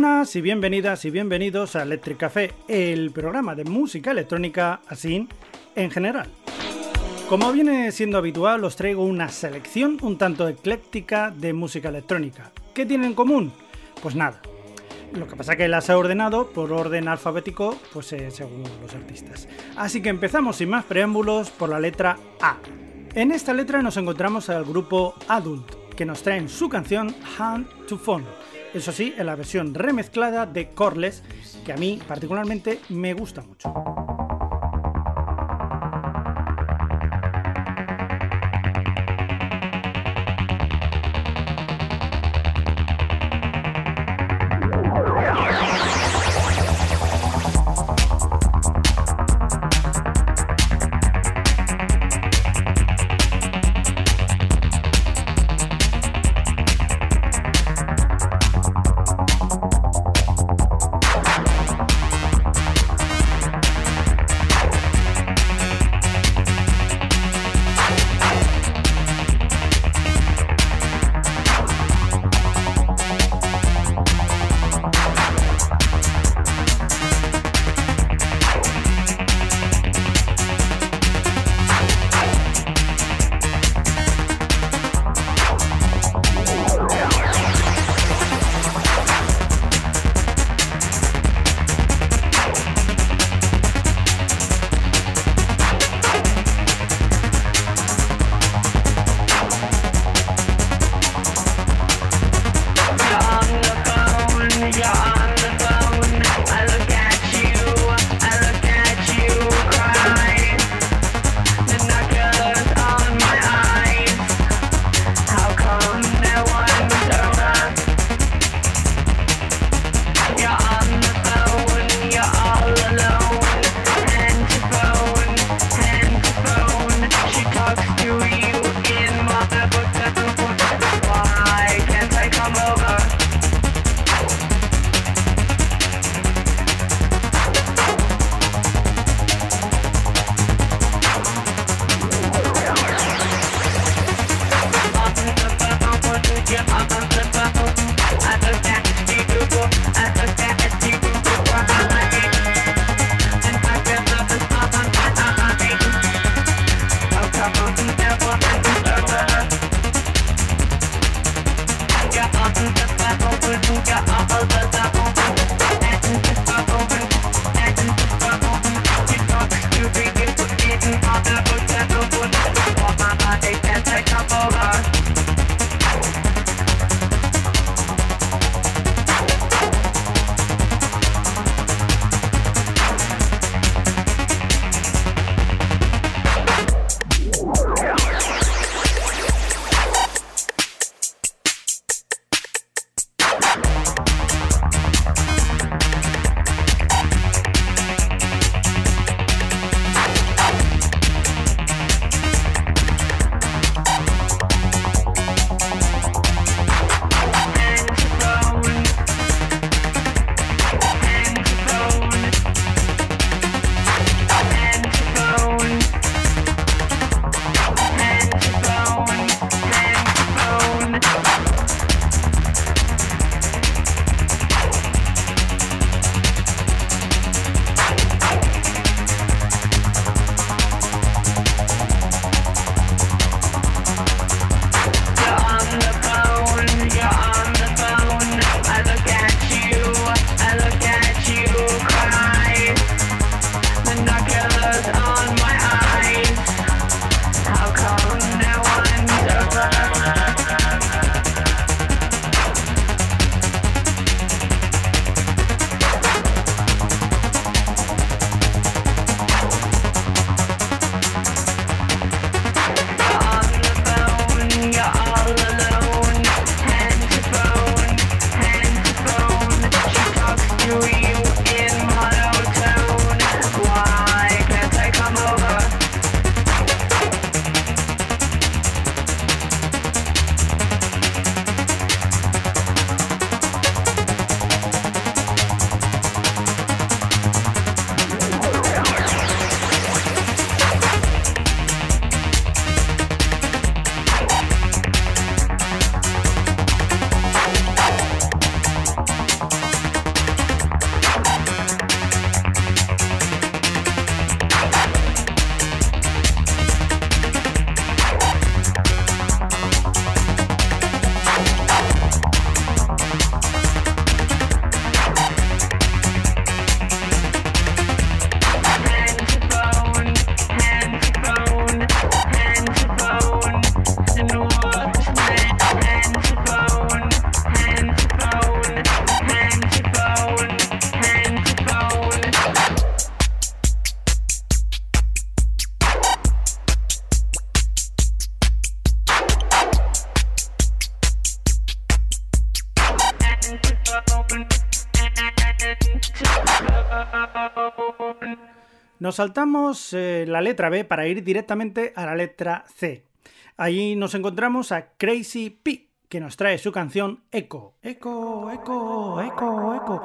Buenas y bienvenidas y bienvenidos a Electric Café, el programa de música electrónica así en general. Como viene siendo habitual, os traigo una selección un tanto ecléctica de música electrónica. ¿Qué tienen en común? Pues nada. Lo que pasa es que las he ordenado por orden alfabético, pues eh, según los artistas. Así que empezamos sin más preámbulos por la letra A. En esta letra nos encontramos al grupo Adult, que nos traen su canción Hand to Phone eso sí, en la versión remezclada de Corless, que a mí particularmente me gusta mucho. Nos saltamos eh, la letra B para ir directamente a la letra C. Allí nos encontramos a Crazy P, que nos trae su canción Echo. Eco, eco, eco. eco.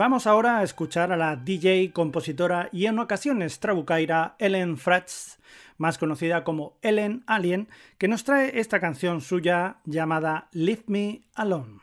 Vamos ahora a escuchar a la DJ, compositora y en ocasiones trabucaira Ellen Fratz, más conocida como Ellen Alien, que nos trae esta canción suya llamada Leave Me Alone.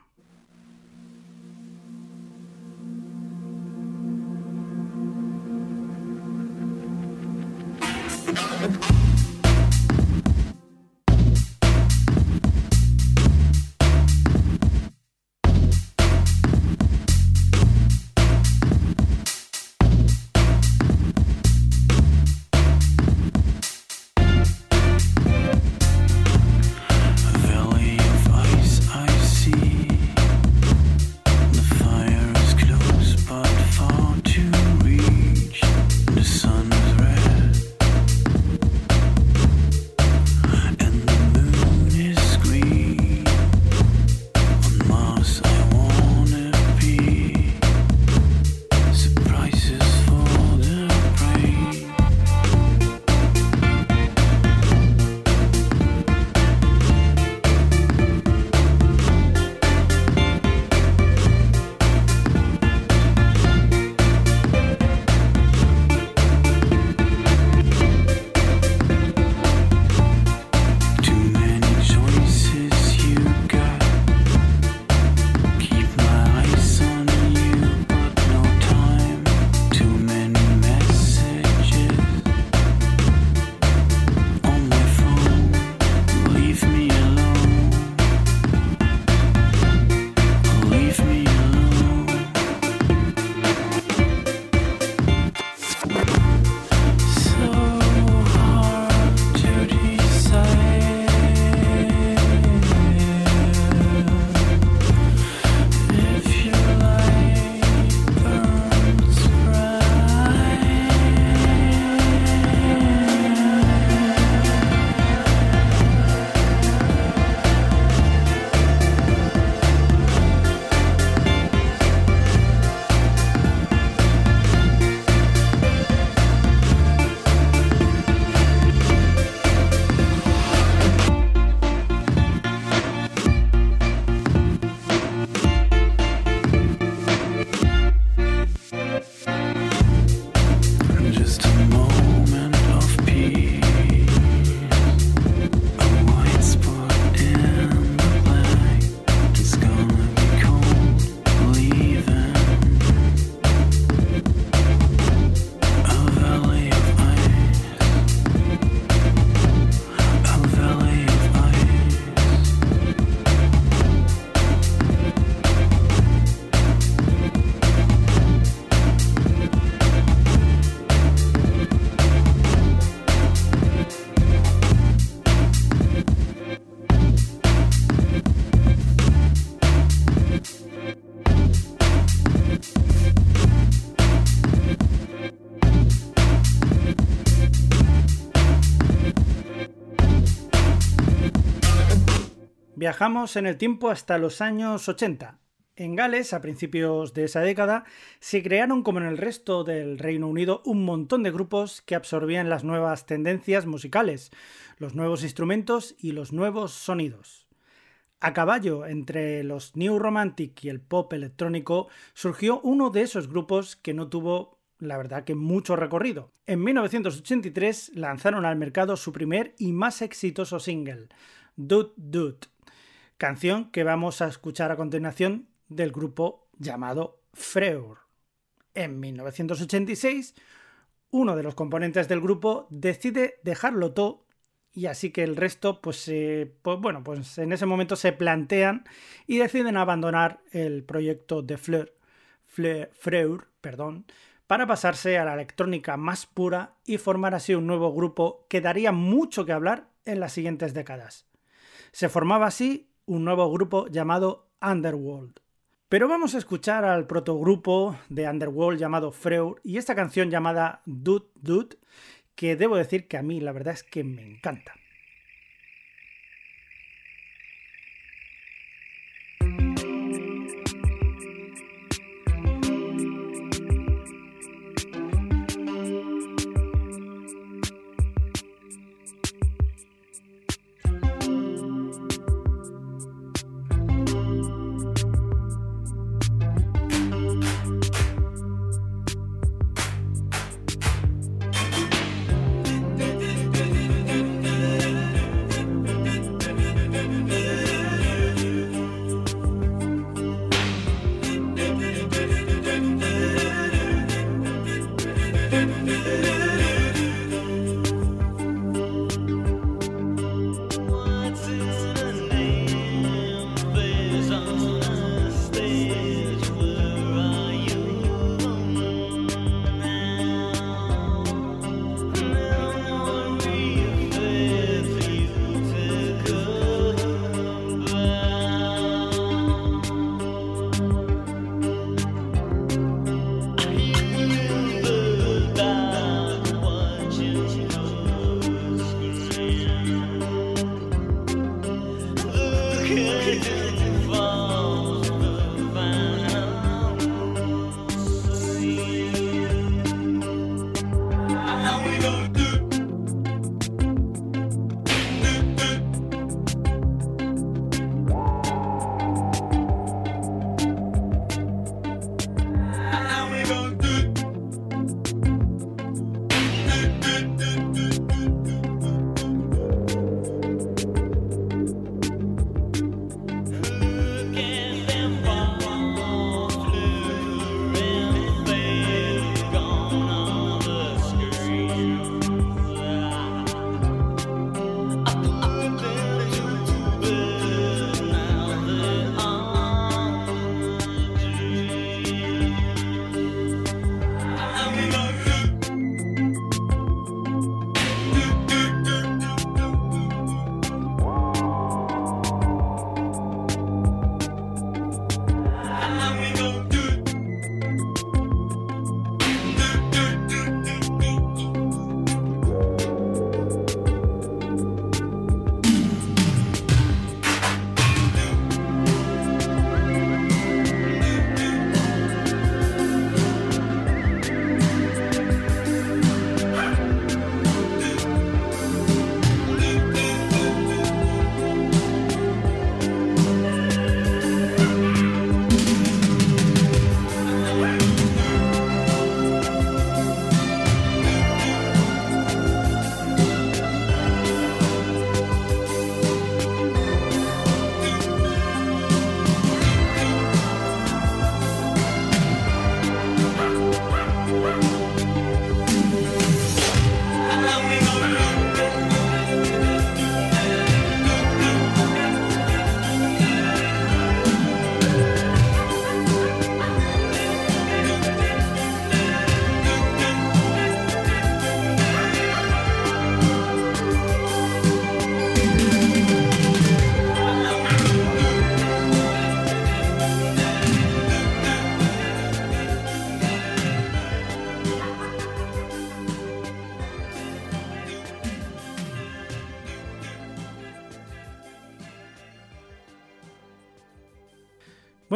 Viajamos en el tiempo hasta los años 80. En Gales, a principios de esa década, se crearon, como en el resto del Reino Unido, un montón de grupos que absorbían las nuevas tendencias musicales, los nuevos instrumentos y los nuevos sonidos. A caballo entre los New Romantic y el pop electrónico surgió uno de esos grupos que no tuvo, la verdad, que mucho recorrido. En 1983 lanzaron al mercado su primer y más exitoso single, Dude Dude canción que vamos a escuchar a continuación del grupo llamado Freur. En 1986, uno de los componentes del grupo decide dejarlo todo y así que el resto, pues, pues, bueno, pues en ese momento se plantean y deciden abandonar el proyecto de Freur, perdón, para pasarse a la electrónica más pura y formar así un nuevo grupo que daría mucho que hablar en las siguientes décadas. Se formaba así un nuevo grupo llamado Underworld. Pero vamos a escuchar al protogrupo de Underworld llamado Freur y esta canción llamada Dude Dude, que debo decir que a mí la verdad es que me encanta.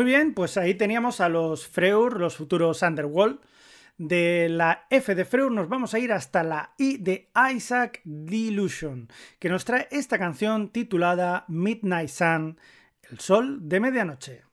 Muy bien, pues ahí teníamos a los Freur, los futuros Underworld. De la F de Freur nos vamos a ir hasta la I de Isaac Delusion, que nos trae esta canción titulada Midnight Sun, el sol de medianoche.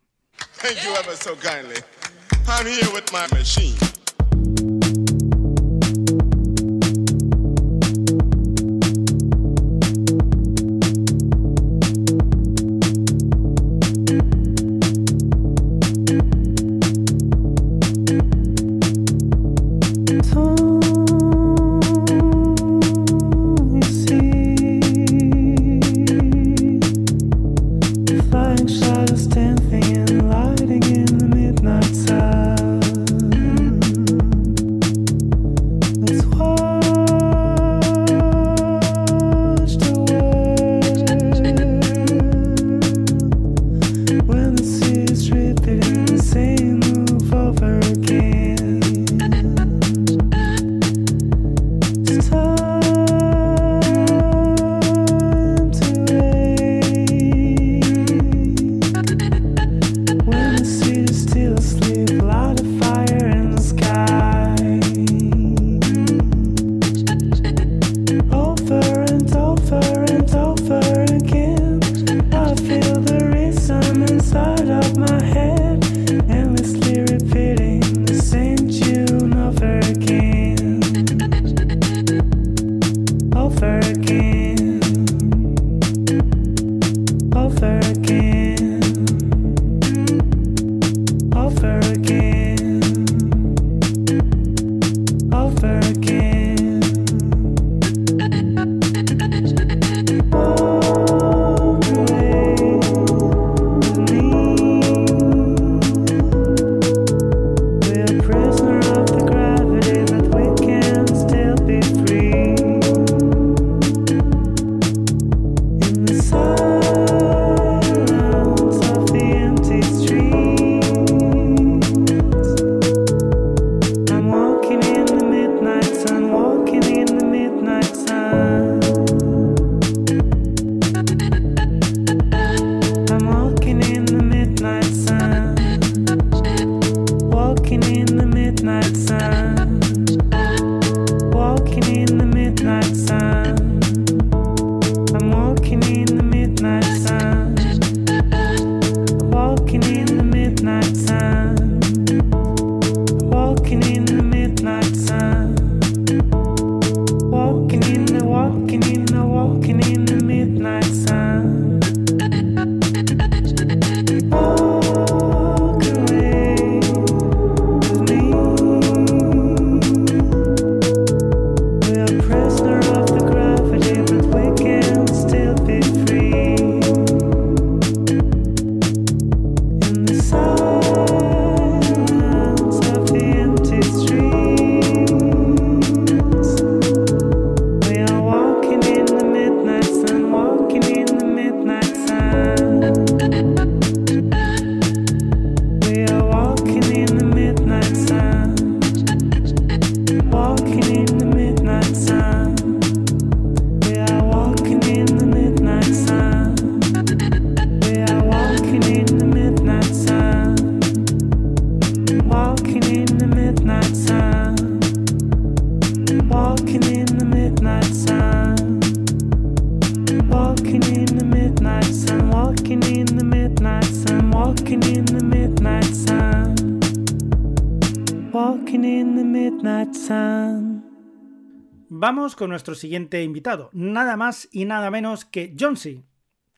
Vamos con nuestro siguiente invitado, nada más y nada menos que Johnsy,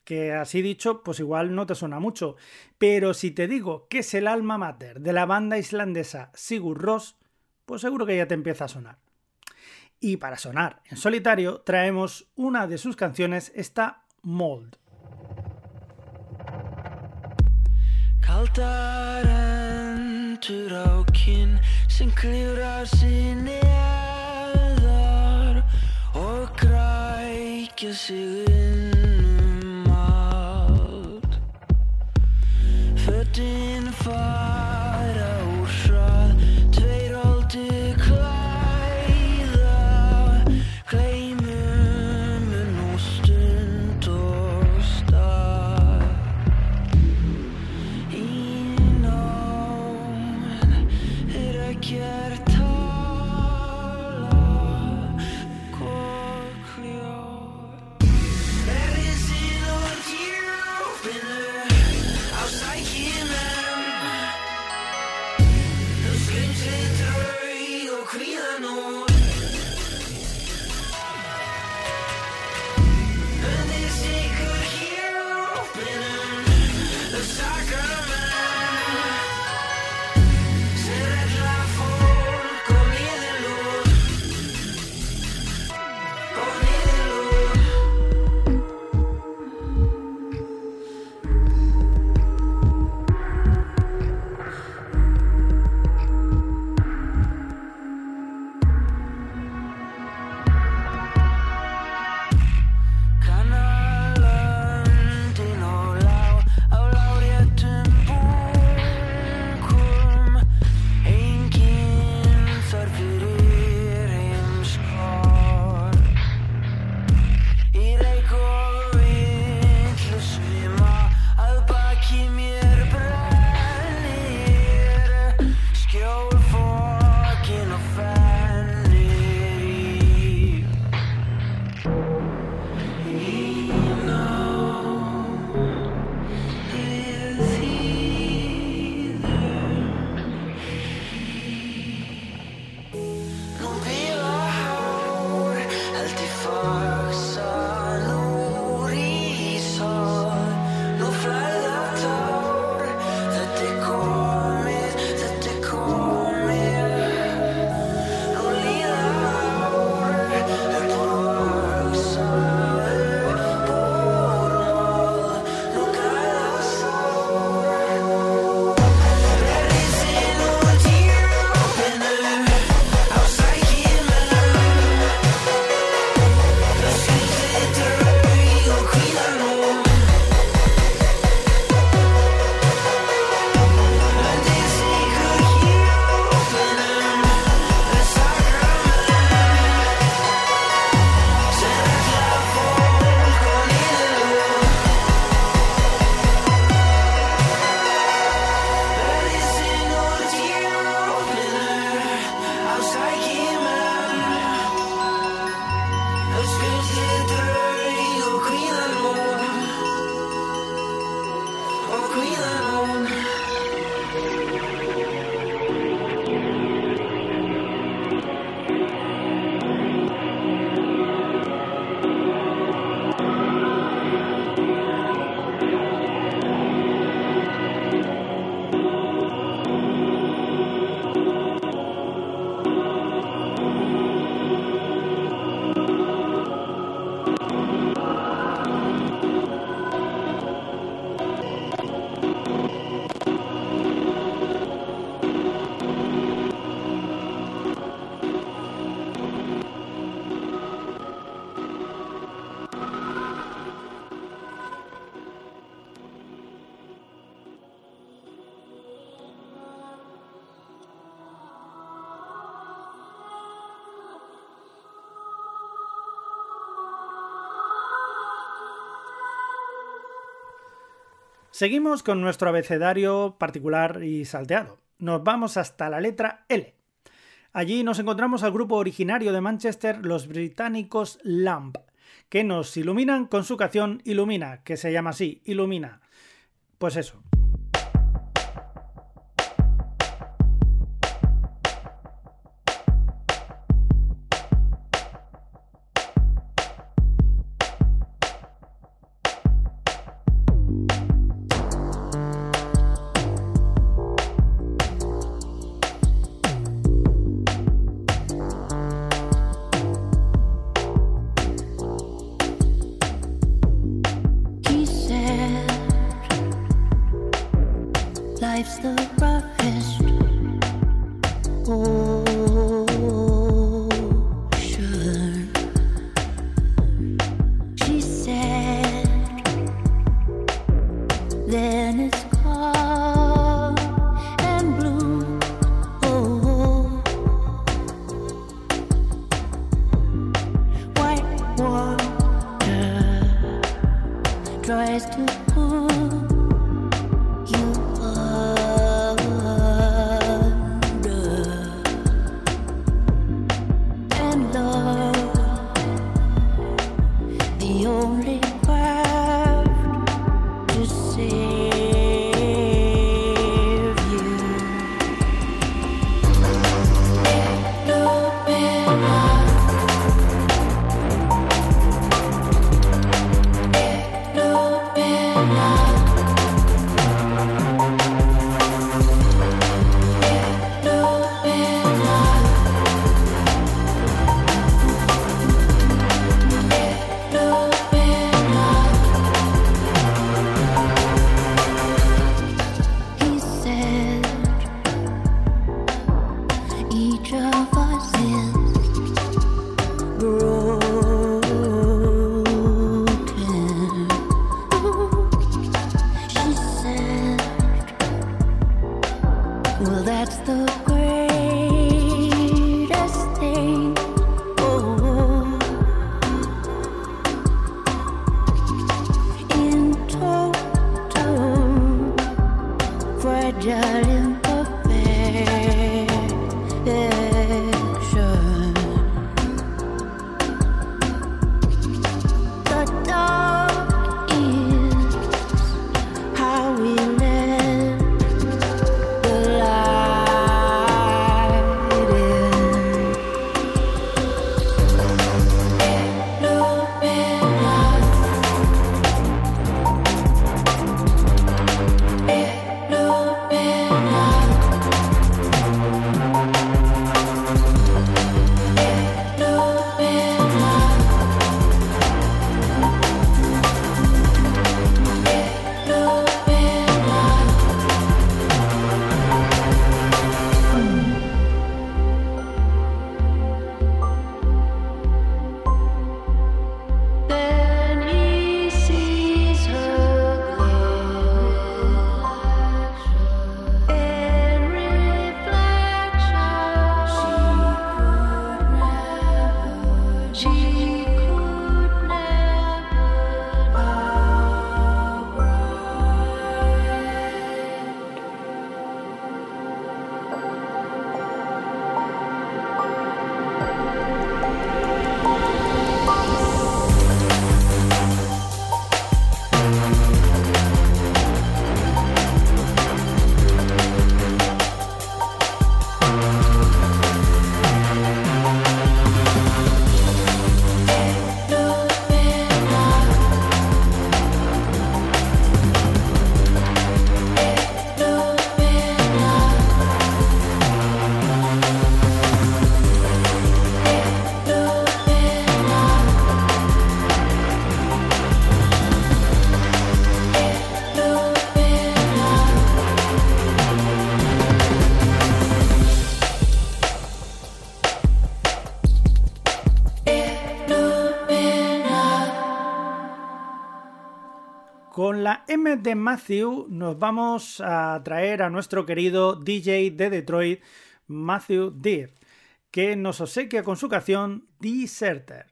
que así dicho, pues igual no te suena mucho, pero si te digo que es el alma mater de la banda islandesa Sigur Rós, pues seguro que ya te empieza a sonar. Y para sonar en solitario traemos una de sus canciones, esta Mold. ikke finde mig Før din far Seguimos con nuestro abecedario particular y salteado. Nos vamos hasta la letra L. Allí nos encontramos al grupo originario de Manchester, los británicos Lamp, que nos iluminan con su canción Ilumina, que se llama así, Ilumina. Pues eso, De Matthew nos vamos a traer a nuestro querido DJ de Detroit, Matthew Deer, que nos obsequia con su canción Deserter.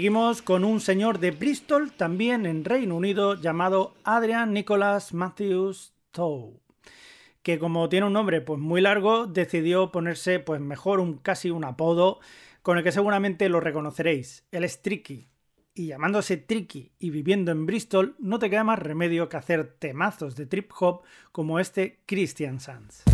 Seguimos con un señor de Bristol, también en Reino Unido, llamado Adrian Nicholas Matthews Tow, que como tiene un nombre pues muy largo, decidió ponerse pues mejor un casi un apodo con el que seguramente lo reconoceréis. Él es Tricky. Y llamándose Tricky y viviendo en Bristol, no te queda más remedio que hacer temazos de trip hop como este Christian Sands.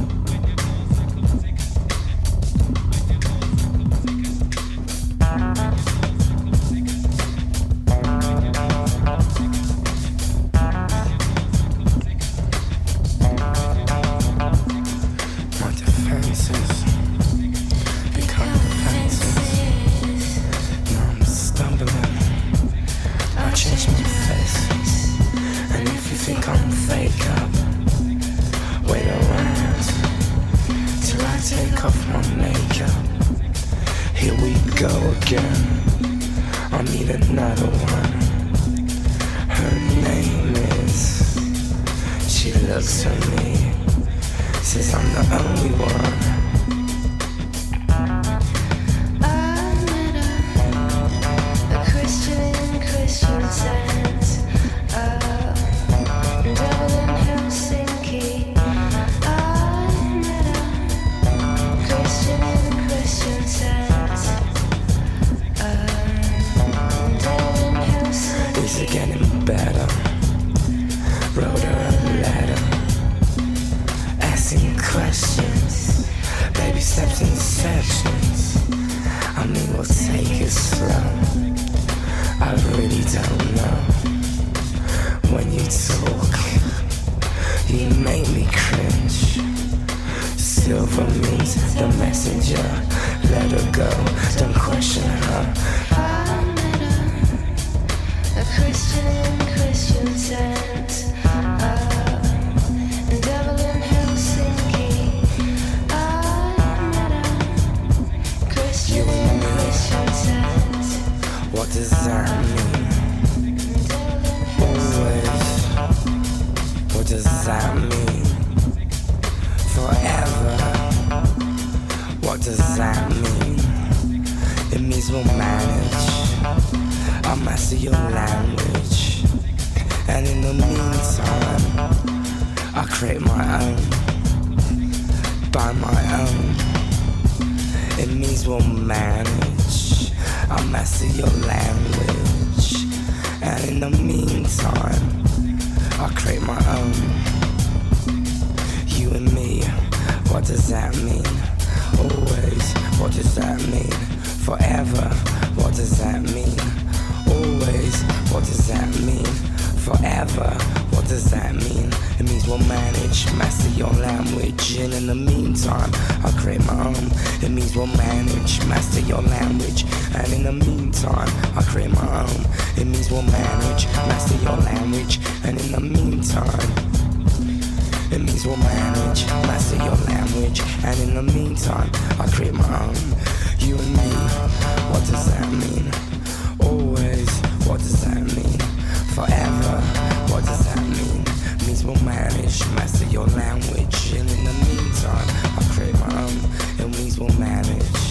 What does that mean? Always. What does that mean? Forever. What does that mean? It means we'll manage. I'll master your language. And in the meantime, I'll create my own. By my own. It means we'll manage. I'll master your language. And in the meantime, I'll create my own. You and me, what does that mean? Always, what does that mean? Forever, what does that mean? Always, what does that mean? Forever, what does that mean? It means we'll manage, master your language, and in the meantime, I'll create my own. It means we'll manage, master your language, and in the meantime, I'll create my own. It means we'll manage, master your language, and in the meantime, it means we'll manage, master your language, and in the meantime, I create my own. You and me, what does that mean? Always, what does that mean? Forever, what does that mean? Means we'll manage, master your language, and in the meantime, I create my own. It means we'll manage,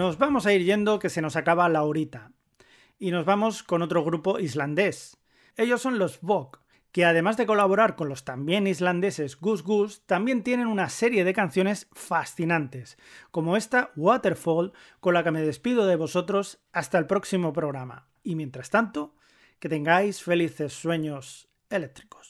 Nos vamos a ir yendo que se nos acaba la horita. Y nos vamos con otro grupo islandés. Ellos son los Vogue, que además de colaborar con los también islandeses Goose Goose, también tienen una serie de canciones fascinantes, como esta Waterfall, con la que me despido de vosotros hasta el próximo programa. Y mientras tanto, que tengáis felices sueños eléctricos.